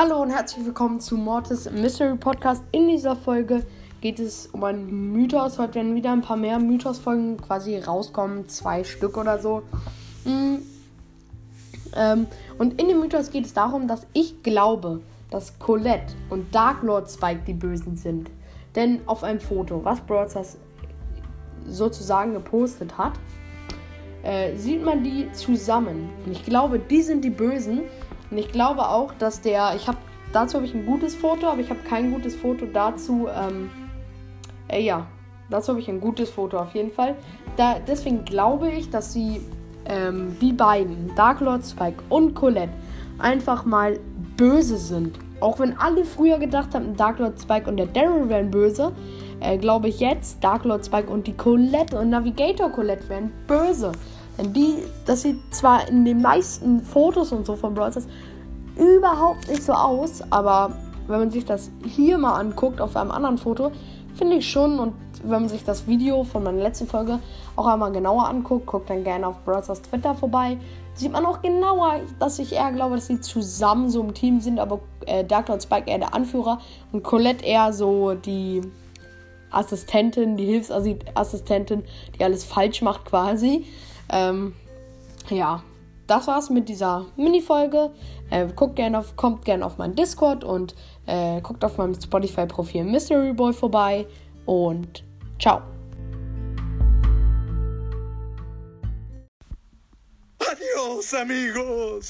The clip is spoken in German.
Hallo und herzlich willkommen zu Mortis Mystery Podcast. In dieser Folge geht es um einen Mythos. Heute werden wieder ein paar mehr Mythos-Folgen quasi rauskommen, zwei Stück oder so. Mhm. Ähm, und in dem Mythos geht es darum, dass ich glaube, dass Colette und Dark Lord Spike die Bösen sind. Denn auf einem Foto, was Broadstars sozusagen gepostet hat, äh, sieht man die zusammen. Und ich glaube, die sind die Bösen. Und ich glaube auch, dass der, ich habe, dazu habe ich ein gutes Foto, aber ich habe kein gutes Foto dazu, ähm, äh, ja, dazu habe ich ein gutes Foto auf jeden Fall. Da, deswegen glaube ich, dass sie, ähm, die beiden, Dark Lord Spike und Colette, einfach mal böse sind. Auch wenn alle früher gedacht haben, Dark Lord Spike und der Daryl wären böse, äh, glaube ich jetzt, Dark Lord Spike und die Colette und Navigator Colette wären böse. Denn die, das sieht zwar in den meisten Fotos und so von Stars überhaupt nicht so aus, aber wenn man sich das hier mal anguckt, auf einem anderen Foto, finde ich schon. Und wenn man sich das Video von meiner letzten Folge auch einmal genauer anguckt, guckt dann gerne auf Stars Twitter vorbei, sieht man auch genauer, dass ich eher glaube, dass sie zusammen so im Team sind, aber äh, Dark Lord Spike eher der Anführer und Colette eher so die Assistentin, die Hilfsassistentin, die alles falsch macht quasi. Ähm, ja, das war's mit dieser Mini-Folge. Äh, guckt gerne auf, kommt gerne auf meinen Discord und äh, guckt auf meinem Spotify-Profil Mystery Boy vorbei. Und ciao. Adios, amigos.